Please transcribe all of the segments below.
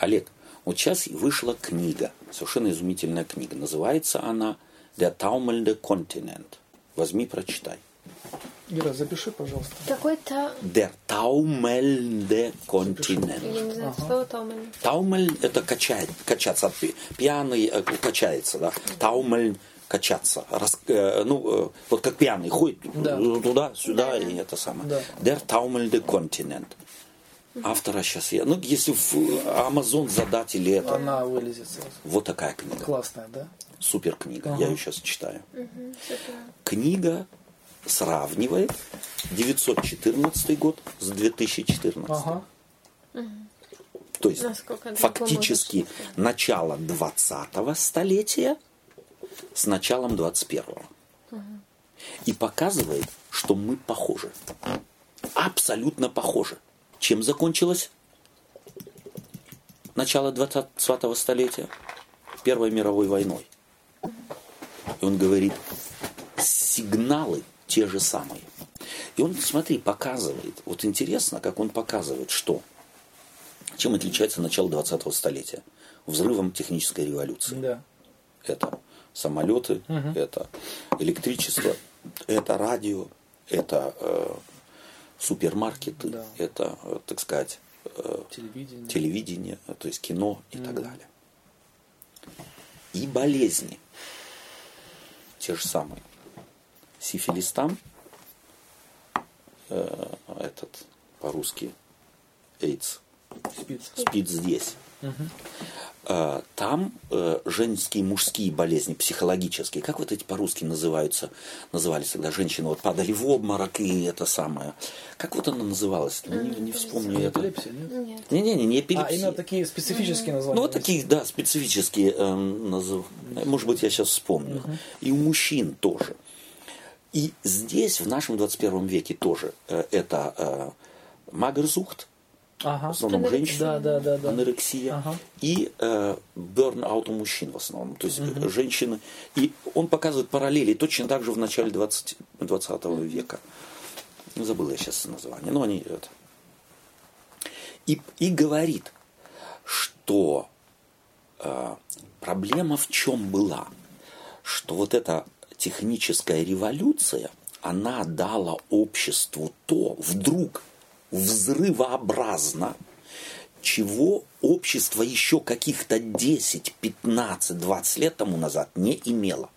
Олег, вот сейчас вышла книга, совершенно изумительная книга. Называется она «Der taumelnde Kontinent». Возьми, прочитай. Ира, запиши, пожалуйста. Какой-то... Der taumelnde Kontinent. Я не знаю, слово Таумель. Таумель – это качает, качаться. Пьяный э, качается, да. Таумель – качаться. Рас- э, ну, э, вот как пьяный ходит Да. туда, сюда и это самое. Да. Der taumelnde Kontinent. Автора сейчас я... Ну, если в Amazon задать или это... Она вылезет сразу. Вот такая книга. Классная, да? Супер книга. Ага. Я ее сейчас читаю. Книга сравнивает 914 год с 2014. Ага. То есть Насколько фактически начало 20-го столетия с началом 21-го. И показывает, что мы похожи. Абсолютно похожи. Чем закончилось начало 20-го столетия? Первой мировой войной. И он говорит, сигналы те же самые. И он, смотри, показывает. Вот интересно, как он показывает, что чем отличается начало 20-го столетия? Взрывом технической революции. Да. Это самолеты, это электричество, это радио, это э, супермаркеты, Да. это, э, так сказать, э, Телевидение. телевидение, то есть кино и так далее. И болезни. Те же самые. Сифилис там, э, этот по-русски, AIDS, Спиц. спит здесь. Э, Там э, женские, мужские болезни, психологические, как вот эти по-русски называются, назывались тогда женщины, вот падали в обморок и это самое. Как вот она называлась? Ну, Не, не вспомню это. Эпилепсия, нет? Нет. Не-не-не, не А, эпилепсия. именно такие специфические названия. Ну, вот такие, да, специфические э, назов... Может быть, я сейчас вспомню. И у мужчин тоже. И здесь, в нашем 21 веке тоже э, это э, магерзухт, Ага. в основном Анорексия. женщин, Да, да, да, да. анорексия, Ага. и э, burnout у мужчин в основном, то есть э, женщины. И он показывает параллели точно так же в начале 20, 20 века. Ну, Забыл я сейчас название, но они это. И, и говорит, что э, проблема в чем была? Что вот эта техническая революция, она дала обществу то, вдруг, взрывообразно, чего общество еще каких-то 10, 15, 20 лет тому назад не имело.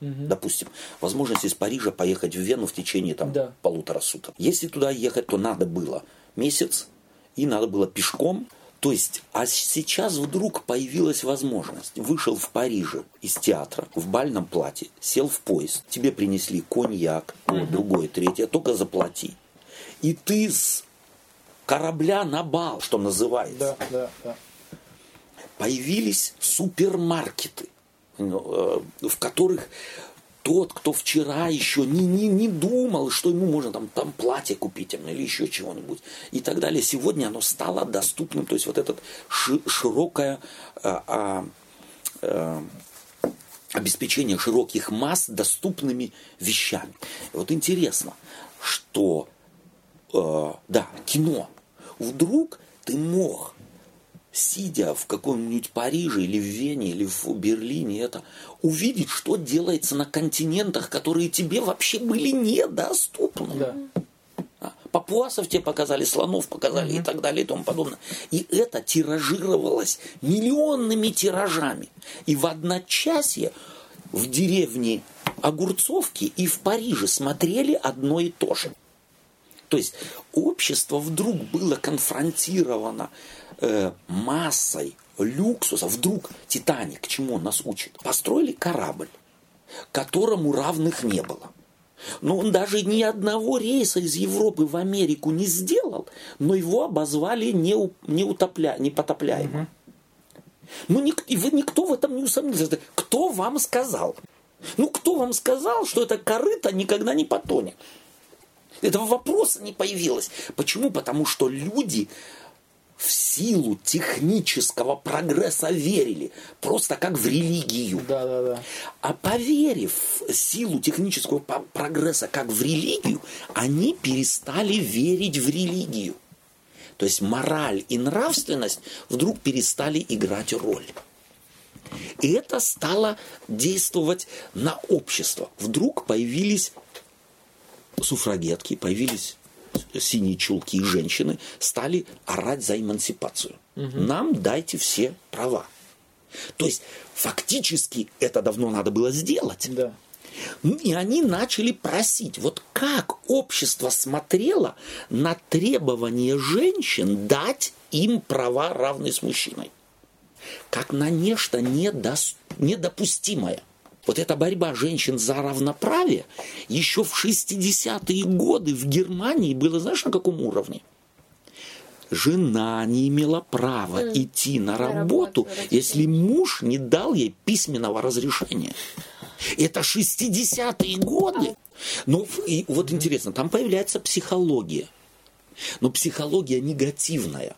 Допустим, возможность из Парижа поехать в Вену в течение там, Да. полутора суток. Если туда ехать, то надо было месяц, и надо было пешком. То есть, а сейчас вдруг появилась возможность. Вышел в Париже из театра в бальном платье, сел в поезд, тебе принесли коньяк, то, другое, третье, только заплати. И ты с корабля на бал, что называется Да, да, да. появились супермаркеты, ну, э, в которых тот, кто вчера еще не, не, не думал, что ему можно там, там платье купить или еще чего-нибудь и так далее, сегодня оно стало доступным. То есть вот это широкое а, а, э, обеспечение широких масс доступными вещами. И вот интересно, что э, да, кино. Вдруг ты мог, сидя в каком-нибудь Париже или в Вене или в Берлине, это, увидеть, что делается на континентах, которые тебе вообще были недоступны. Да. А, Папуасов тебе показали, слонов показали и так далее и тому подобное. И это тиражировалось миллионными тиражами. И в одночасье в деревне Огурцовки и в Париже смотрели одно и то же. То есть общество вдруг было конфронтировано э, массой люксуса. Вдруг Титаник, чему он нас учит? Построили корабль, которому равных не было. Но он даже ни одного рейса из Европы в Америку не сделал, но его обозвали неу- неутопля, непотопляемым. Ну, и вы никто в этом не усомнился. Кто вам сказал? Ну, кто вам сказал, что это корыто никогда не потонет? Этого вопроса не появилось. Почему? Потому что люди в силу технического прогресса верили, просто как в религию. Да, да, да. А поверив в силу технического прогресса как в религию, они перестали верить в религию. То есть мораль и нравственность вдруг перестали играть роль. И это стало действовать на общество. Вдруг появились суфрагетки, появились синие чулки и женщины, стали орать за эмансипацию. Нам дайте все права. То есть фактически это давно надо было сделать. Да. И они начали просить, вот как общество смотрело на требование женщин дать им права равные с мужчиной. Как на нечто недос- недопустимое. Вот эта борьба женщин за равноправие еще в 60-е годы в Германии было, знаешь, на каком уровне? Жена не имела права идти на работу, если муж не дал ей письменного разрешения. Это 60-е годы. Ну, и вот интересно, там появляется психология. Но психология негативная.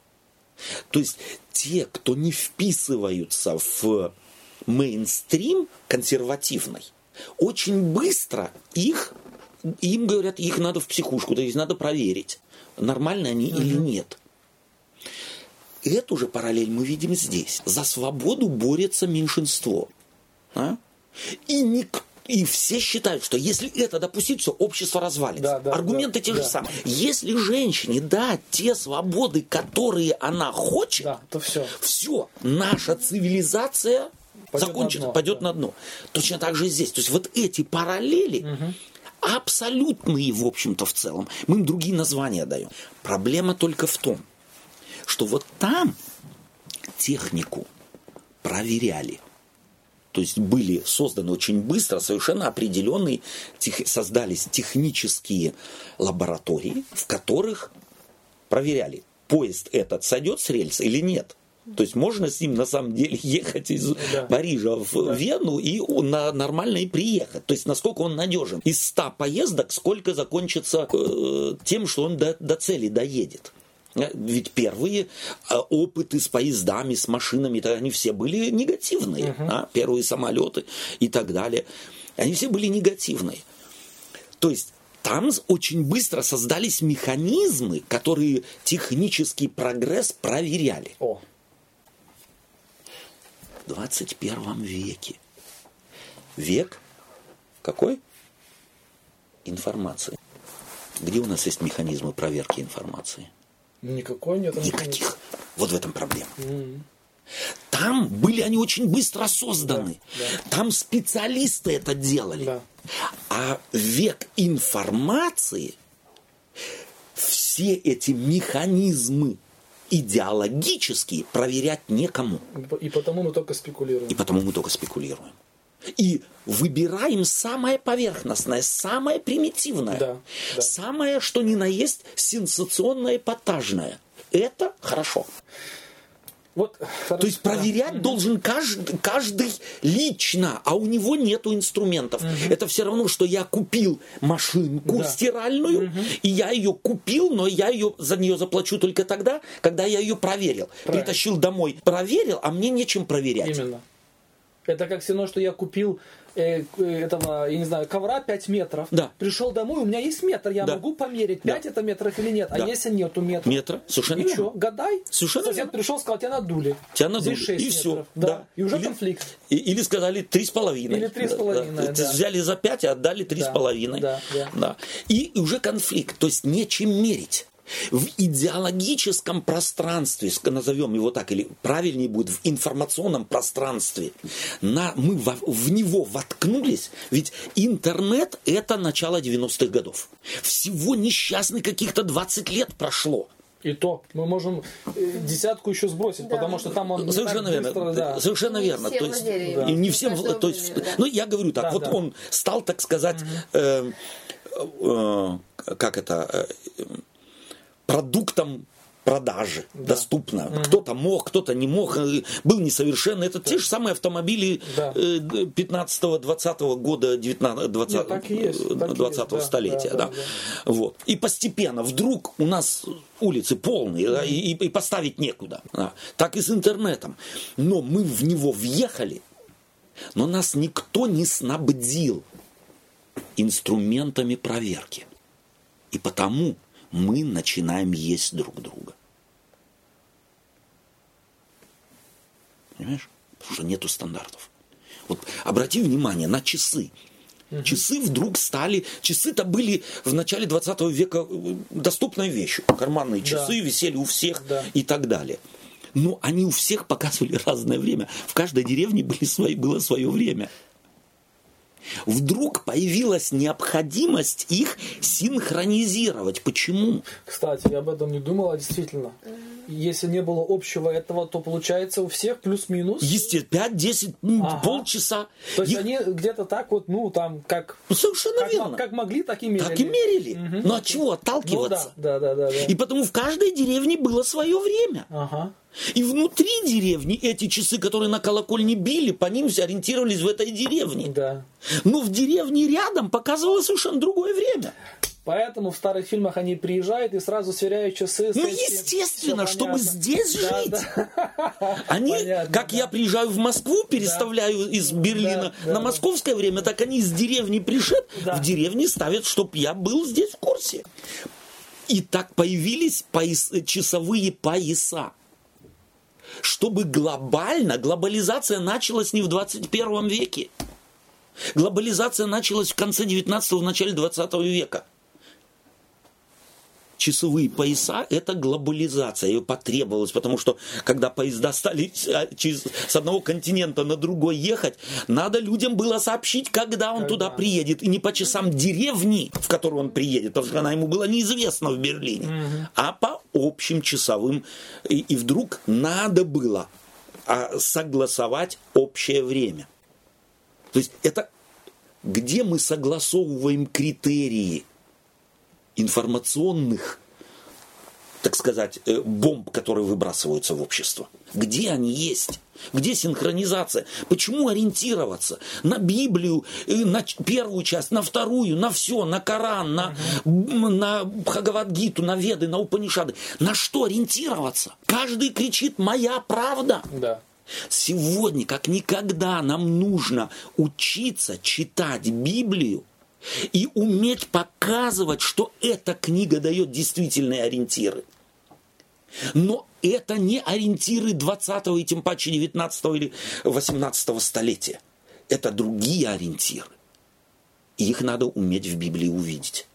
То есть те, кто не вписываются в мейнстрим консервативный, очень быстро их, им говорят, их надо в психушку, то есть надо проверить, нормально они или нет. Эту же параллель мы видим здесь. За свободу борется меньшинство. А? И, ник- и все считают, что если это допустить, все, общество развалится. Да, да, Аргументы да, те же да. самые. Если женщине дать те свободы, которые она хочет, Да, то все. все, наша цивилизация Пойдет закончится, на дно, пойдет да. на дно. Точно так же и здесь. То есть вот эти параллели абсолютные, в общем-то, в целом. Мы им другие названия даем. Проблема только в том, что вот там технику проверяли. То есть были созданы очень быстро совершенно определенные, тех- создались технические лаборатории, в которых проверяли, поезд этот сойдет с рельс или нет. То есть можно с ним на самом деле ехать из Да. Парижа в Вену и на, нормально и приехать. То есть насколько он надежен. Из 100 поездок сколько закончится э, тем, что он до, до цели доедет. Э, Ведь первые э, опыты с поездами, с машинами, они все были негативные. а, Первые самолеты и так далее. Они все были негативные. То есть там очень быстро создались механизмы, которые технический прогресс проверяли. О, 21 веке. Век какой? Информации. Где у нас есть механизмы проверки информации? никакой нет. Никаких. Вот в этом проблема. М. Там были они очень быстро созданы. Да, Там специалисты это делали. Да. А век информации, все эти механизмы идеологические проверять некому. И потому мы только спекулируем. И потому мы только спекулируем. И выбираем самое поверхностное, самое примитивное, Да, да. самое, что ни на есть, сенсационное, эпатажное. Это хорошо. Вот, То есть проверять должен каждый, каждый лично, а у него нету инструментов. Это все равно, что я купил машинку Да. стиральную, и я ее купил, но я ее за нее заплачу только тогда, когда я ее проверил. Правильно. Притащил домой, проверил, а мне нечем проверять. Именно. Это как все равно, что я купил э, к- этого, я не знаю, ковра 5 метров. Да. Пришел домой, у меня есть метр, я Да. могу померить, Да. 5 это метров или нет. Да. А если нету метра? Метра, совершенно И верно. что, гадай. Совершенно Сосед верно. пришел, сказал, тебя надули. Тебя надули. Здесь 6 и все. метров. Да. И уже конфликт. И- или сказали три с половиной. Или три с половиной, Да. да. Взяли за пять и отдали три с Да, половиной. да, да. И уже конфликт. То есть нечем мерить. В идеологическом пространстве, назовем его так, или правильнее будет, в информационном пространстве, на, мы во- в него воткнулись, ведь интернет – это начало 90-х годов. Всего несчастных каких-то 20 лет прошло. И то мы можем э, десятку еще сбросить, Да. потому что там он не Совершенно так верно. быстро, да. Совершенно Не верно. То есть, и не всем, каждого то есть, да. ну я говорю так, Да, вот да. он стал, так сказать, э, э, как это, э, продуктом продажи доступно. Кто-то мог, кто-то не мог, э, был несовершенный. Это те же самые автомобили Да. э, 15-20 года 19 20, Нет, так и есть, так и 20 есть, да, столетия. да, Да, да, Вот. И постепенно вдруг у нас улицы полные, да, и, и- и поставить некуда. Да. Так и с интернетом. Но мы в него въехали, но нас никто не снабдил инструментами проверки. И потому мы начинаем есть друг друга. Понимаешь? Потому что нету стандартов. Вот обрати внимание на часы. Угу. Часы вдруг стали, часы-то были в начале 20 века э, доступной вещью. Карманные часы да. висели у всех да. и так далее. Но они у всех показывали разное время. В каждой деревне были свои, было свое время. Вдруг появилась необходимость их синхронизировать. Почему? Кстати, я об этом не думал, а действительно. Если не было общего этого, то получается у всех плюс-минус. Естественно, 5-10, м, Ага. полчаса. То есть Их- они где-то так вот, ну, там, как, Ну, совершенно как, верно. как могли, так и мерили. Так и мерили. Мгм. Но от чего Ну отталкиваться? да, да, да, да. да. И потому в каждой деревне было свое время. Ага. И внутри деревни эти часы, которые на колокольне били, по ним все ориентировались в этой деревне. Да. Но в деревне рядом показывало совершенно другое время. Поэтому в старых фильмах они приезжают и сразу сверяют часы. Ну, этим. естественно, Всё чтобы понятно. здесь Да, жить. да. Они, Понятно, как да. я приезжаю в Москву, переставляю из Берлина Да, да, на да. московское время, так они из деревни пришед, Да. в деревне ставят, чтоб я был здесь в курсе. И так появились пояс- часовые пояса. Чтобы глобально, глобализация началась не в 21 веке. Глобализация началась в конце 19 в начале 20 века часовые пояса – это глобализация. Ее потребовалось, потому что когда поезда стали а, через, с одного континента на другой ехать, надо людям было сообщить, когда он Когда. туда приедет. И не по часам деревни, в которую он приедет, потому что она ему была неизвестна в Берлине, а по общим часовым. И, и вдруг надо было а, согласовать общее время. То есть это где мы согласовываем критерии информационных, так сказать, э, бомб, которые выбрасываются в общество. Где они есть? Где синхронизация? Почему ориентироваться на Библию, э, на первую часть, на вторую, на все, на Коран, на, м, на Бхагавадгиту, на Веды, на Упанишады? На что ориентироваться? Каждый кричит «Моя правда». Да. Сегодня, как никогда, нам нужно учиться читать Библию и уметь показывать, что эта книга дает действительные ориентиры. Но это не ориентиры 20 и тем паче 19 или 18 столетия. Это другие ориентиры. И их надо уметь в Библии увидеть.